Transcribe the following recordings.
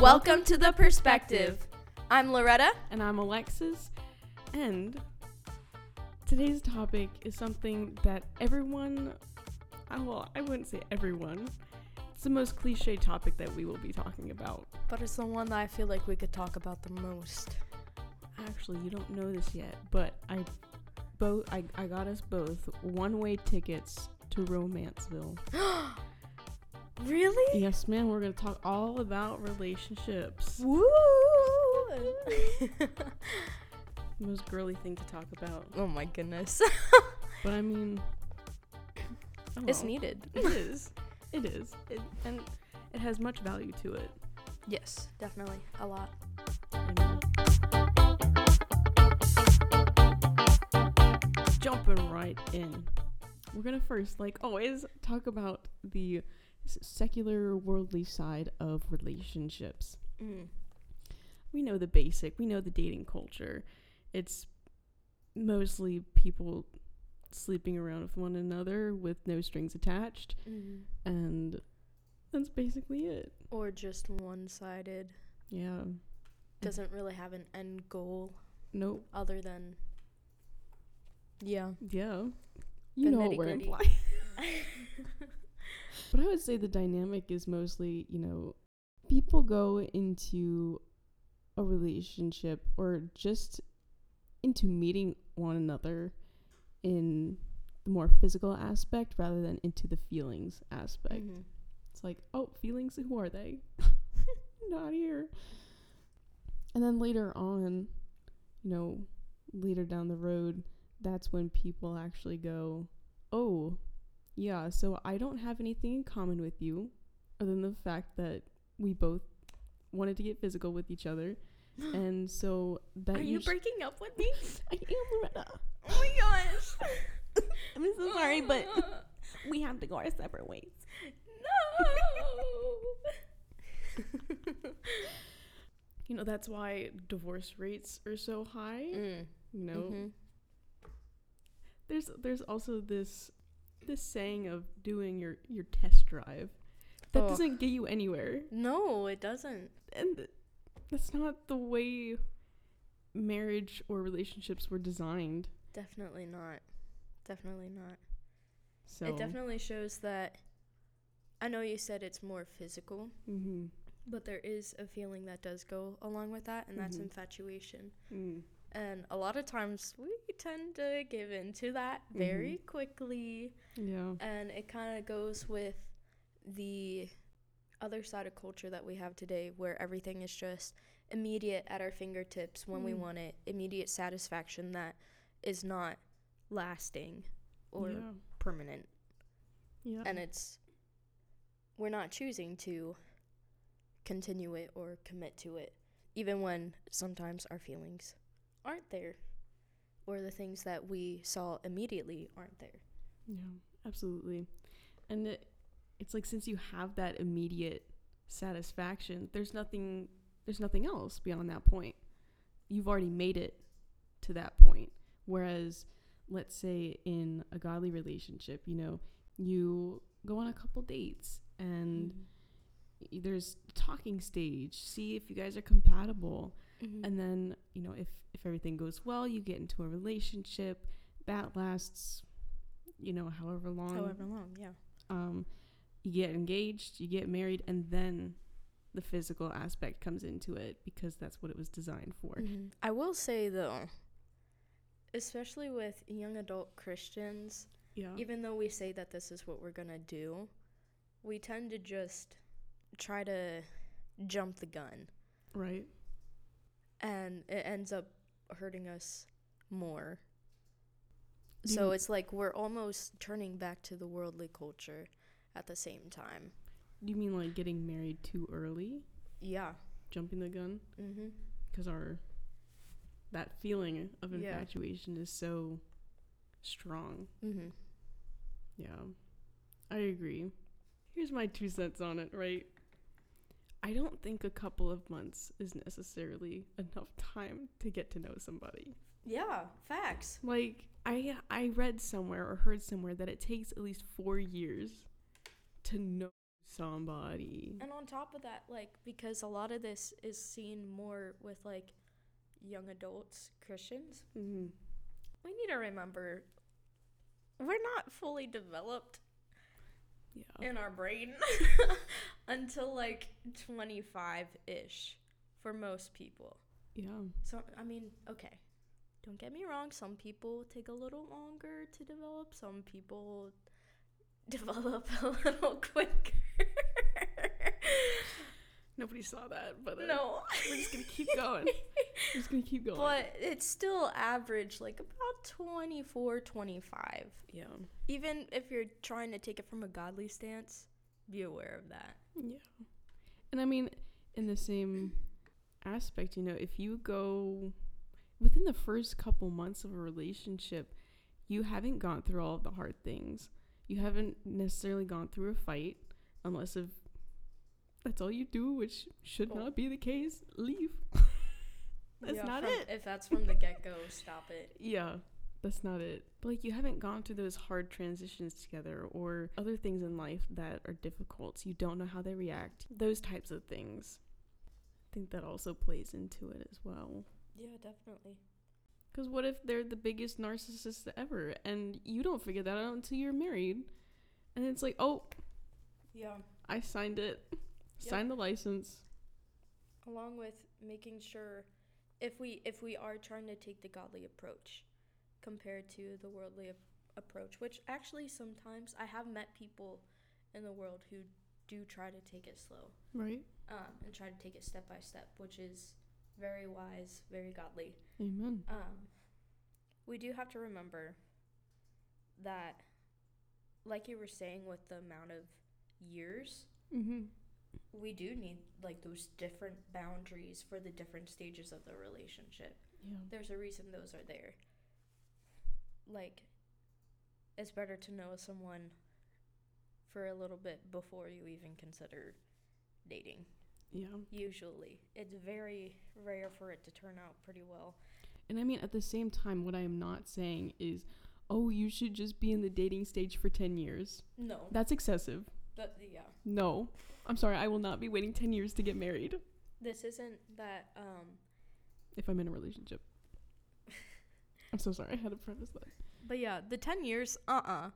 Welcome to the perspective. I'm Loretta. And I'm Alexis. And today's topic is something that everyone, uh, well, I wouldn't say everyone, it's the most cliche topic that we will be talking about. But it's the one that I feel like we could talk about the most. Actually, you don't know this yet, but I both I, I got us both one-way tickets to Romanceville. really? Yes, man, we're going to talk all about relationships. Woo! Most girly thing to talk about. oh my goodness. But I mean, It's needed. It is. It is. It, and it has much value to it. Yes, definitely. A lot. Jumping right in. We're gonna first, like always, talk about the secular, worldly side of relationships. Mm. We know the basic. We know the dating culture. It's mostly people sleeping around with one another with no strings attached, Mm. and that's basically it. Or just one sided. Yeah. Doesn't really have an end goal Nope. other than. Yeah. Yeah. You know what we're implying. But I would say the dynamic is mostly, you know, people go into a relationship or just into meeting one another in the more physical aspect rather than into the feelings aspect. Mhm. It's like, oh, feelings, who are they? Not here. And then later on, you know, later down the road, that's when people actually go, oh, yeah, so I don't have anything in common with you other than the fact that we both wanted to get physical with each other. And so that Are you sh- breaking up with me? I am Loretta. Oh my gosh. I'm so sorry, but we have to go our separate ways. no. You know, that's why divorce rates are so high. mm. You know, Mhm. there's there's also this this saying of doing your your test drive that Ugh. doesn't get you anywhere, No, it doesn't. and th- that's not the way marriage or relationships were designed. Definitely not. Definitely not. So It definitely shows that. I know you said it's more physical, hmm but there is a feeling that does go along with that, and that's Mhm. infatuation. mm. And a lot of times we tend to give in to that very quickly. yeah, And it kind of goes with the other side of culture that we have today, where everything is just immediate at our fingertips when we Mm. want it, immediate satisfaction that is not lasting or yeah, permanent. yeah. And it's, we're not choosing to continue it or commit to it, even when sometimes our feelings aren't there or the things that we saw immediately aren't there. Yeah, absolutely. And it, it's like since you have that immediate satisfaction, there's nothing there's nothing else beyond that point. You've already made it to that point. Whereas let's say in a godly relationship, you know, you go on a couple dates and mm-hmm. y- there's talking stage, see if you guys are compatible. Mhm. And then, you know, if if everything goes well, you get into a relationship that lasts you know, however long However long, yeah. um, you get engaged, you get married, and then the physical aspect comes into it because that's what it was designed for. Mhm. I will say though, especially with young adult Christians, Yeah. even though we say that this is what we're gonna do, we tend to just try to jump the gun, Right. And it ends up hurting us more. So it's like we're almost turning back to the worldly culture at the same time. Do you mean like getting married too early, Yeah. jumping the gun? Mhm. Because our that feeling of Yeah. infatuation is so strong. Mhm. Yeah. I agree. Here's my two cents on it, right? I don't think a couple of months is necessarily enough time to get to know somebody. Yeah, facts. Like I I read somewhere or heard somewhere that it takes at least 4 years to know somebody. And on top of that, like because a lot of this is seen more with like young adults, Christians, Mm-hmm. we need to remember we're not fully developed Yeah. in our brain until like 25-ish for most people. yeah. So I mean, okay. Don't get me wrong, some people take a little longer to develop, some people develop a little quicker. Nobody saw that, but uh, no. we're just gonna keep going. we're just gonna keep going. But it's still average like about 24, 25. yeah. Even if you're trying to take it from a godly stance, be aware of that. Yeah. And I mean, in the same aspect, you know, if you go within the first couple months of a relationship, you haven't gone through all of the hard things. You haven't necessarily gone through a fight, unless if that's all you do, which should Oh. not be the case. Leave. that's Yeah, not from- it. If that's from the get go, stop it. Yeah, that's not it. But like you haven't gone through those hard transitions together or other things in life that are difficult. So you don't know how they react. Those types of things. I think that also plays into it as well. Yeah, definitely. Cuz what if they're the biggest narcissists ever and you don't figure that out until you're married? And it's like, "Oh, Yeah. I signed it. Yep. Signed the license." Along with making sure if we if we are trying to take the godly approach compared to the worldly ap- approach, which actually sometimes I have met people in the world who do try to take it slow. Right? um, and try to take it step by step, which is very wise, very godly. Amen. Um, we do have to remember that, like you were saying, with the amount of years, Mhm. we do need like those different boundaries for the different stages of the relationship. Yeah. There's a reason those are there. Like, it's better to know someone for a little bit before you even consider dating. Yeah. Usually, it's very rare for it to turn out pretty well. And I mean, at the same time, what I am not saying is, oh, you should just be in the dating stage for 10 years. No, That's excessive. but yeah, No. I'm sorry, I will not be waiting 10 years to get married this isn't that. Um, if I'm in a relationship. I'm so sorry, I had to preface that. but yeah, the ten years. Uh uh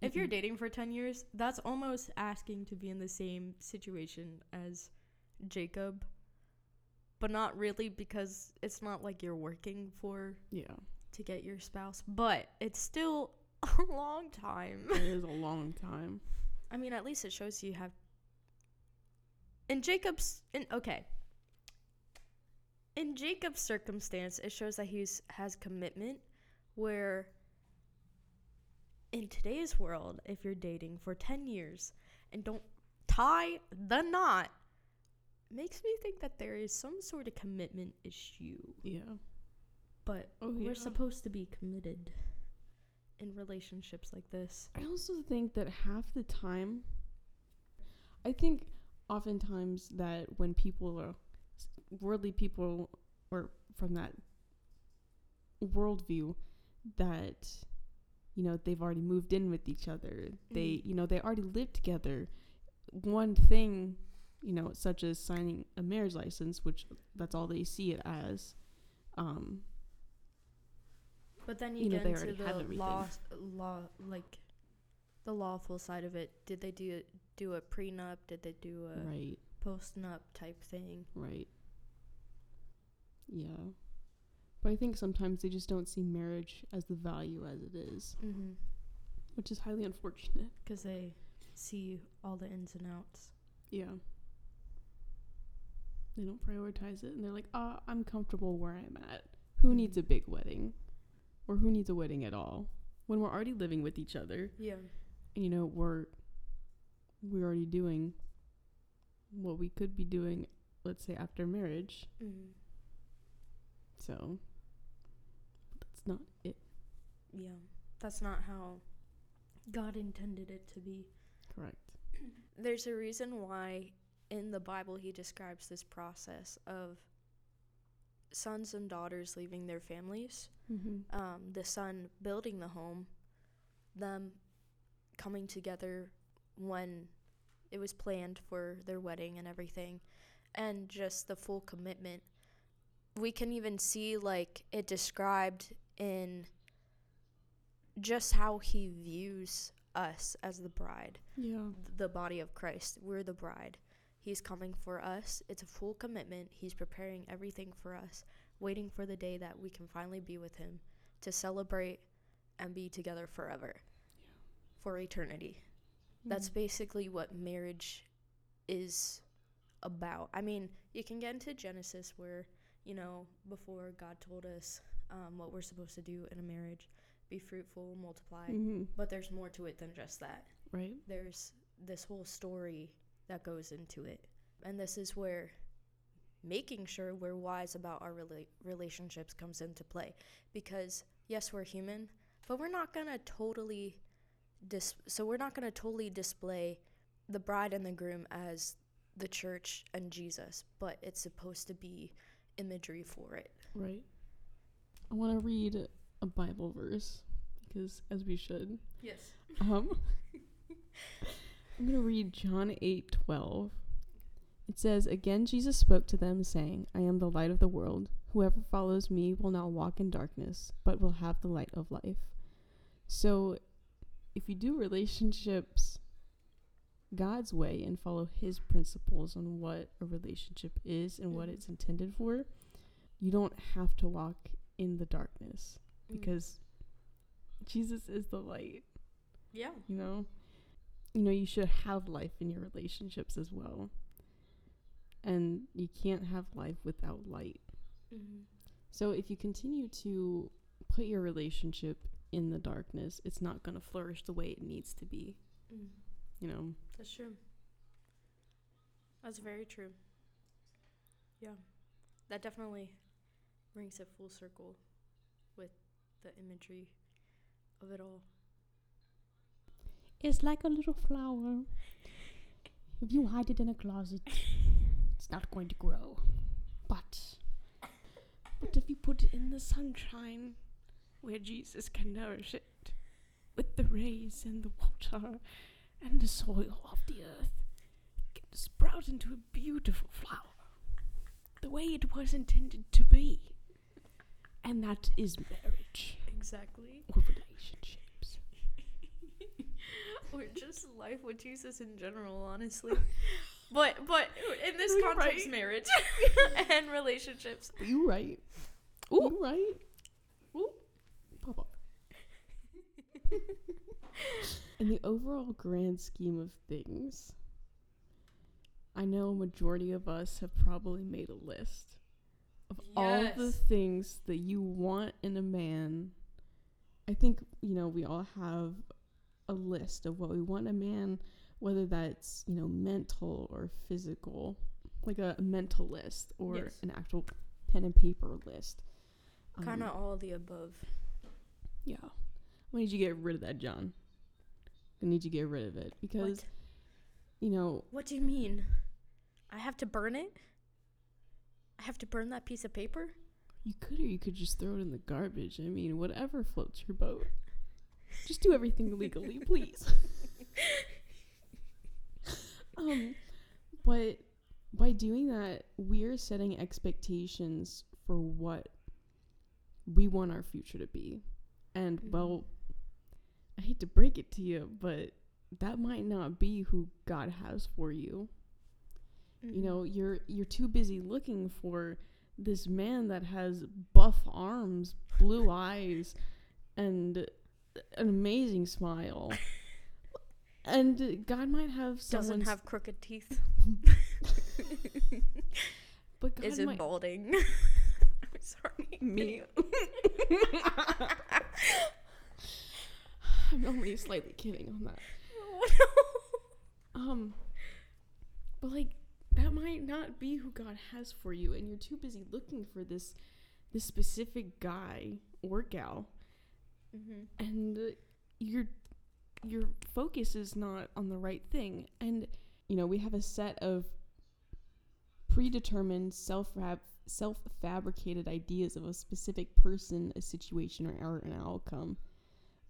If you're dating for ten years, that's almost asking to be in the same situation as Jacob, but not really because it's not like you're working for Yeah, to get your spouse, but it's still a long time. it is a long time. I mean, at least it shows you have. In Jacob's, in okay. In Jacob's circumstance, it shows that he has commitment. Where. In today's world, if you're dating for ten years and don't tie the knot, makes me think that there is some sort of commitment issue. Yeah. But Oh, we're yeah. supposed to be committed in relationships like this. I also think that half the time, I think oftentimes that when people are worldly people or from that worldview, that you know they've already moved in with each other. They Mhm. you know they already live together. One thing, you know, such as signing a marriage license, which that's all they see it as. Um, But then you, You know, get they into the law, law, like the lawful side of it. Did they do do a prenup? Did they do a right. postnup type thing? Right. Yeah. But I think sometimes they just don't see marriage as the value as it is, Mm-hmm. which is highly unfortunate. Because they see all the ins and outs. Yeah. They don't prioritize it and they're like, ah, I'm comfortable where I'm at. Who needs a big wedding? Or who needs a wedding at all? When we're already living with each other Yeah. and you know, we're we're already doing what we could be doing, let's say after marriage. Mm-hmm. So that's not it. Yeah. That's not how God intended it to be. Correct. There's a reason why in the Bible he describes this process of sons and daughters leaving their families. Mm-hmm. um, the son building the home, them coming together when it was planned for their wedding and everything and just the full commitment we can even see like it described in just how he views us as the bride Yeah. the body of Christ. We're the bride. He's coming for us. It's a full commitment. He's preparing everything for us, waiting for the day that we can finally be with Him to celebrate and be together forever for eternity. That's Mhm. basically what marriage is about. I mean, you can get into Genesis where, you know, before God told us um, what we're supposed to do in a marriage be fruitful, multiply. Mhm. But there's more to it than just that Right. there's this whole story that goes into it. And this is where making sure we're wise about our rela- relationships comes into play. Because, yes, we're human, but we're not going to totally. Dis- so, we're not going to totally display the bride and the groom as the church and Jesus, but it's supposed to be imagery for it. Right. I want to read a Bible verse because, as we should, Yes. um, I'm gonna read John eight twelve. It says, "Again, Jesus spoke to them, saying, I am the light of the world. Whoever follows me will not walk in darkness, but will have the light of life." So, if you do relationships God's way and follow His principles on what a relationship is and what Mhm. it's intended for, you don't have to walk in the darkness Mm. because Jesus is the light, yeah. you know? You know, you should have life in your relationships as well. And you can't have life without light. Mm-hmm. So if you continue to put your relationship in the darkness, it's not going to flourish the way it needs to be, Mm. You know? That's true. That's very true. Yeah. That definitely brings it full circle with the imagery of it all. It's like a little flower. If you hide it in a closet, it's not going to grow. But But if you put it in the sunshine where Jesus can nourish it with the rays and the water and the soil of the earth, can sprout into a beautiful flower the way it was intended to be. And that is marriage Exactly. or relationships. or just life with Jesus in general, honestly. but but in this You're context, right. marriage and relationships. You right. Ooh. You right. Ooh. Pop up. In the overall grand scheme of things, I know a majority of us have probably made a list of all the things that you want in a man. I think, you know, we all have a list of what we want in a man, whether that's, you know, mental or physical, like a, mental list or Yes. an actual pen and paper list. Um, Kind of all of the above. yeah. I need you get rid of that, John. I need to get rid of it because What? you know What do you mean? I have to burn it? I have to burn that piece of paper? you could or you could just throw it in the garbage. I mean, whatever floats your boat. Just do everything legally, please. um, but by doing that, we're setting expectations for what we want our future to be. And Mhm. well, I hate to break it to you, but that might not be who God has for you. You know, mm-hmm. you're you're too busy looking for this man that has buff arms, blue eyes, and an amazing smile. And God might have someone doesn't have crooked teeth. but God Is it might balding? I'm sorry. me. I'm only slightly kidding on that. Um, but like that might not be who God has for you, and you're too busy looking for this this specific guy or gal, mm-hmm. and uh, your your focus is not on the right thing. And you know we have a set of predetermined self self fabricated ideas of a specific person, a situation, or, or an outcome.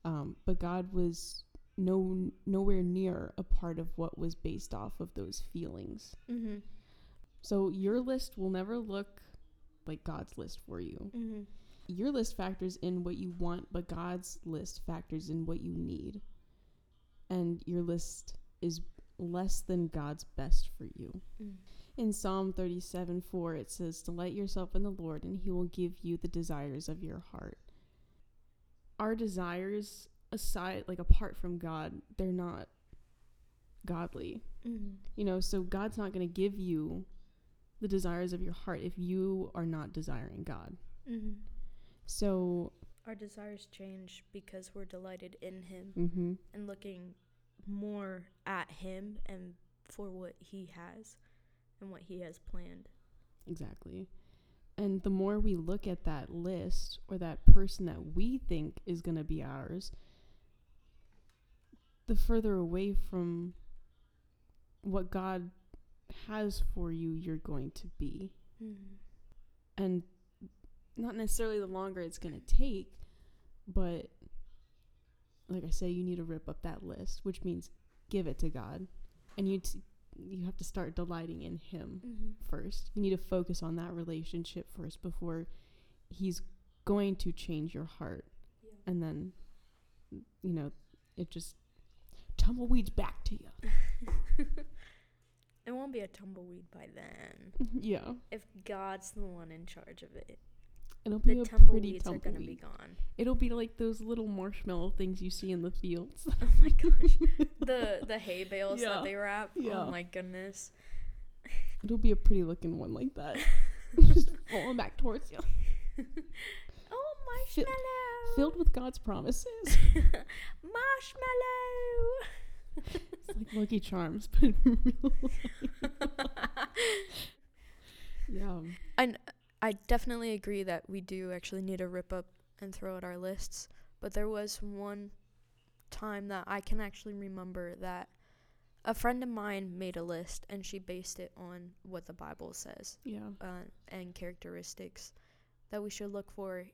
Um, but God was no nowhere near a part of what was based off of those feelings. Mhm. So your list will never look like God's list for you. Mhm. Your list factors in what you want, but God's list factors in what you need. And your list is less than God's best for you. Mm. In Psalm 37 4, it says, Delight yourself in the Lord, and he will give you the desires of your heart. Our desires, aside, like apart from God, they're not godly. Mhm. You know, so God's not going to give you the desires of your heart if you are not desiring God. Mhm. So, Our desires change because we're delighted in Him mm-hmm, and looking more at Him and for what He has and what He has planned. exactly. And the more we look at that list or that person that we think is going to be ours, the further away from what God has for you you're going to be. Mhm. and not necessarily the longer it's going to take but like i say you need to rip up that list which means give it to god and you t- you have to start delighting in him Mhm. first you need to focus on that relationship first before he's going to change your heart Yeah. and then you know it just tumbleweeds back to you it won't be a tumbleweed by then. yeah If God's the one in charge of it, it'll be the a pretty tumbleweeds are gonna be gone. it'll be like those little marshmallow things you see in the fields Oh my gosh, the the hay bales Yeah. that they wrap. Oh yeah. Oh my goodness. It'll be a pretty looking one like that. Just falling back towards you. Oh marshmallow. Filled with God's promises. marshmallow. It's like Lucky Charms, but in real life. Yeah. I definitely agree that we do actually need to rip up and throw out our lists. But there was one time that I can actually remember that a friend of mine made a list and she based it on what the Bible says Yeah. uh, and characteristics that we should look for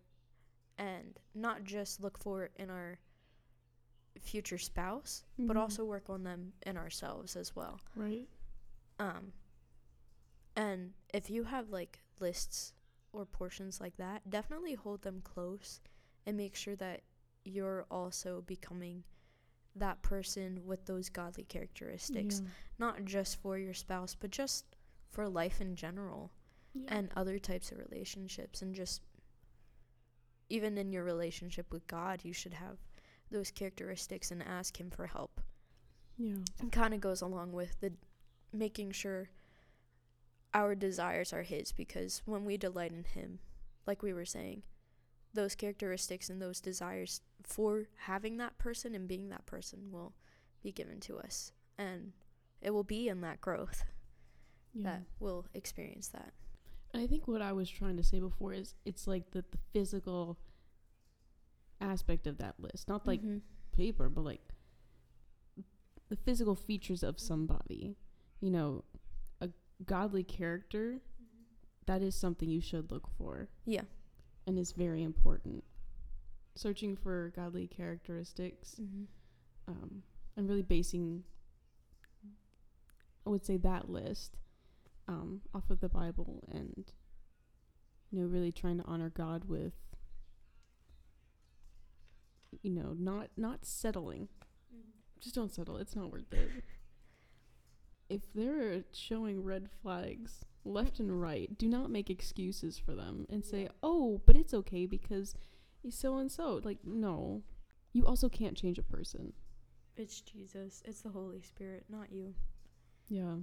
and not just look for in our future spouse, but Mhm. also work on them in ourselves as well. Right. Um, and if you have like lists or portions like that, definitely hold them close and make sure that you're also becoming that person with those godly characteristics, Yeah. not just for your spouse, but just for life in general Yeah. and other types of relationships and just even in your relationship with God, you should have those characteristics and ask him for help yeah. and kind of goes along with the making sure our desires are his because when we delight in him like we were saying those characteristics and those desires for having that person and being that person will be given to us and it will be in that growth Yeah. that we'll experience that And I think what I was trying to say before is it's like the, the physical aspect of that list. Not like Mhm. paper, but like the physical features of somebody. You know, godly character, that is something you should look for yeah and it's very important. Searching for godly characteristics mm-hmm. um, and really basing, I would say, that list um, off of the Bible and, you know, really trying to honor God with, you know, not not settling. Just don't settle. It's not worth it. If they're showing red flags left and right, do not make excuses for them and say, "Oh, but it's okay because he's so and so." Like, no. You also can't change a person. it's jesus it's the holy spirit not you Yeah.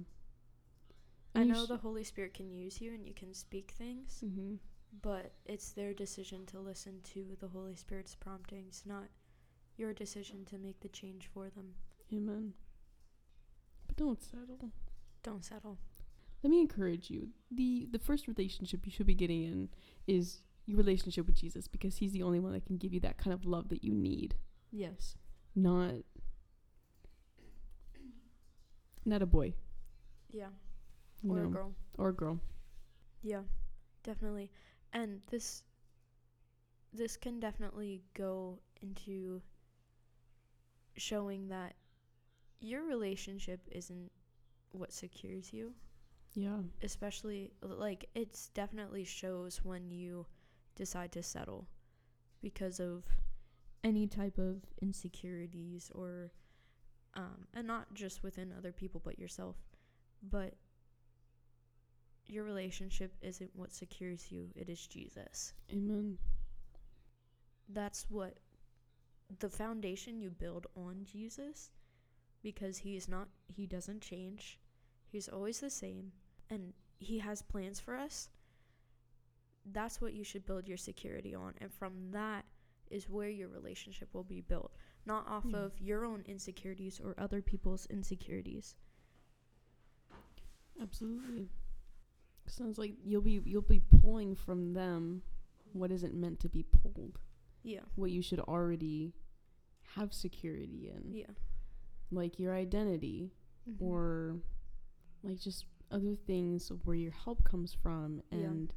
i know the holy spirit can use you and you can speak things hmm but it's their decision to listen to the Holy Spirit's promptings, not your decision to make the change for them. Amen. Don't settle. Don't settle. Let me encourage you. the The first relationship you should be getting in is your relationship with Jesus because He's the only one that can give you that kind of love that you need. Yes. Not, not a boy. Yeah. Or know, a girl. Or a girl. Yeah. Definitely. And this this can definitely go into showing that your relationship isn't what secures you Yeah. especially like it's definitely shows when you decide to settle because of any type of insecurities or um and not just within other people but yourself but your relationship isn't what secures you it is Jesus Amen. that's what the foundation you build on Jesus because he is not he doesn't change. He's always the same and he has plans for us. That's what you should build your security on and from that is where your relationship will be built, not off Yeah. of your own insecurities or other people's insecurities. Absolutely. Sounds like you'll be you'll be pulling from them what isn't meant to be pulled. Yeah. What you should already have security in. Yeah. Like your identity Mhm. or like just other things where your help comes from Yeah. and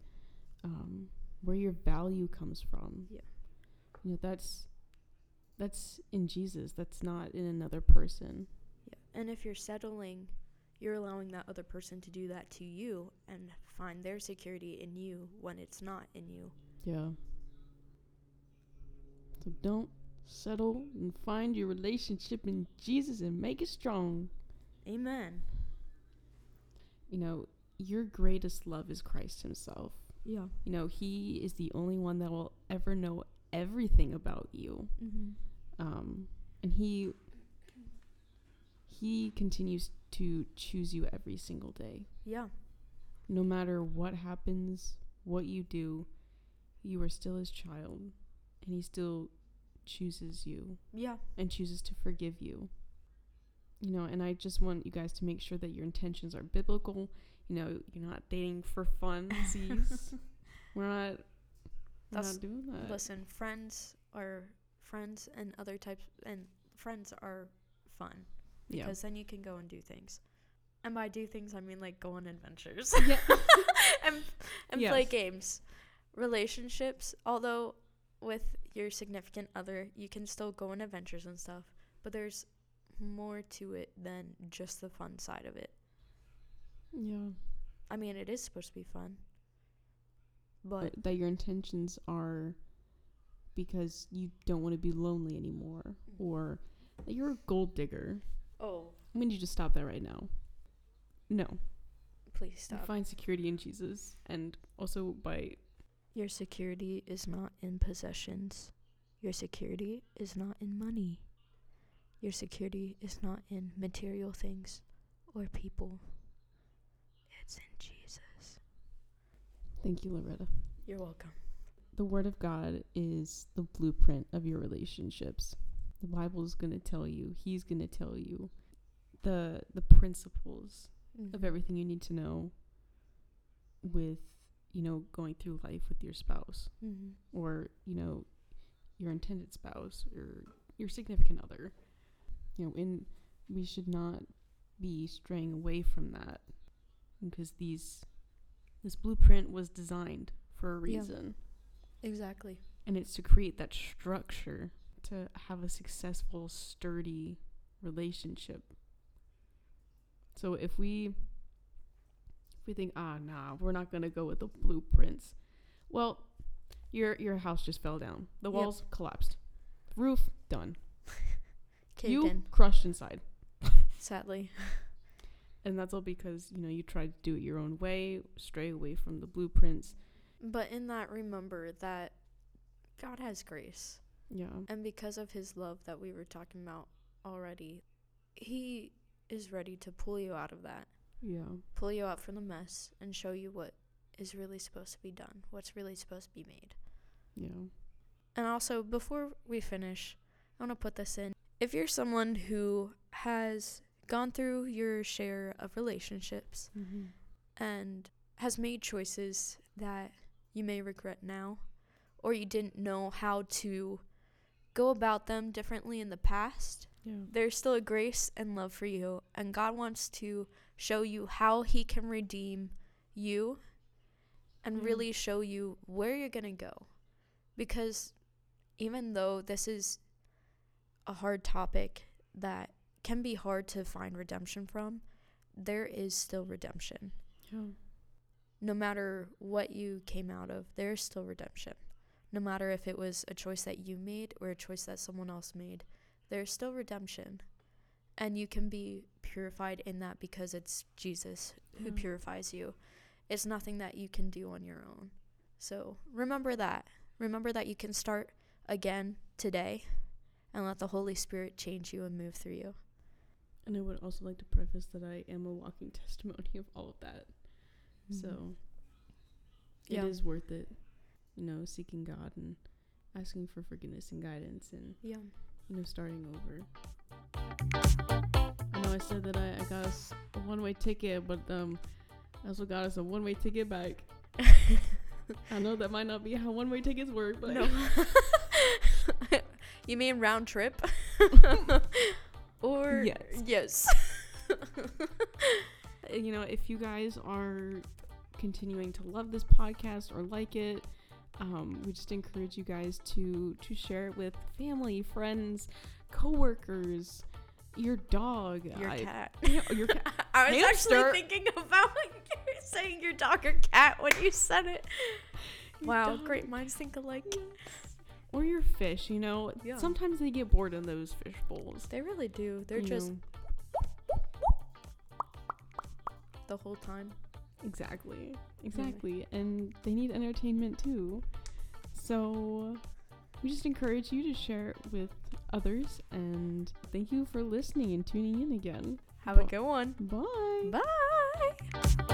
um, where your value comes from. Yeah. You know, that's that's in Jesus. That's not in another person. Yeah. And if you're settling, you're allowing that other person to do that to you and find their security in you when it's not in you. Yeah. So don't settle and find your relationship in Jesus and make it strong. Amen. You know, your greatest love is Christ Himself. Yeah. You know, He is the only one that will ever know everything about you. Mm-hmm. Um, and He He continues to choose you every single day. Yeah. No matter what happens, what you do, you are still His child, and He still chooses you. Yeah. and chooses to forgive you. You know, and I just want you guys to make sure that your intentions are biblical. You know, you're not dating for fun. we're not. We're That's- not doing that. Listen, friends are friends and other types and friends are fun yeah. because then you can go and do things. And by do things I mean like go on adventures. Yeah. and and play games. Relationships, although with your significant other, you can still go on adventures and stuff, but there's more to it than just the fun side of it. Yeah. I mean, it is supposed to be fun. But But that your intentions are because you don't want to be lonely anymore, mm-hmm. or that you're a gold digger. oh, I mean, you just stop that right now. No, please you stop. find security in Jesus, and also by Your security is not in possessions. Your security is not in money. Your security is not in material things or people. It's in Jesus. thank you, Loretta. You're welcome. the word of God is the blueprint of your relationships. The Bible is going to tell you, he's going to tell you the the principles of Mhm. everything you need to know with, you know, going through life with your spouse Mhm. or, you know, your intended spouse or your significant other. You know, and we should not be straying away from that because these this blueprint was designed for a Yeah. reason Exactly. and it's to create that structure to have a successful sturdy relationship so if we we think ah nah we're not going to go with the blueprints. Well your your house just fell down. The Yep. walls collapsed. Roof done. You in, crushed inside. Sadly. and that's all because you know you tried to do it your own way stray away from the blueprints. But in that, remember that God has grace. yeah. And because of his love that we were talking about already, he is ready to pull you out of that, yeah pull you out from the mess, and show you what is really supposed to be done, what's really supposed to be made. yeah And also, before we finish, I want to put this in. If you're someone who has gone through your share of relationships mm-hmm. and has made choices that you may regret now, or you didn't know how to go about them differently in the past, yeah there's still a grace and love for you, and God wants to show you how He can redeem you and Yeah. really show you where you're going to go. Because even though this is a hard topic that can be hard to find redemption from, there is still redemption. Yeah. No matter what you came out of, there is still redemption. No matter if it was a choice that you made or a choice that someone else made, there's still redemption. And you can be purified in that because it's Jesus who Yeah. purifies you. It's nothing that you can do on your own. So remember that. Remember that you can start again today and let the Holy Spirit change you and move through you. And I would also like to preface that I am a walking testimony of all of that. Mm-hmm. So it is Yeah. worth it, you know, seeking God and asking for forgiveness and guidance and, Yeah. you know, starting over. I know I said that I, I got us a one way ticket, but um, I also got us a one way ticket back. I know that might not be how one way tickets work, but No. you mean round trip? or Yes. yes. you know, if you guys are continuing to love this podcast or like it, um, we just encourage you guys to to share it with family, friends, coworkers, your dog, Your I- cat. Your cat, I was Hamster. actually thinking about you saying your dog or cat when you said it. your Wow, dog, great minds think alike. or your fish. You know, Yeah. sometimes they get bored in those fish bowls. They really do. They're you just know. the whole time. Exactly. Exactly. And they need entertainment too. So we just encourage you to share it with others and thank you for listening and tuning in again. Have a good one. Bye. Bye.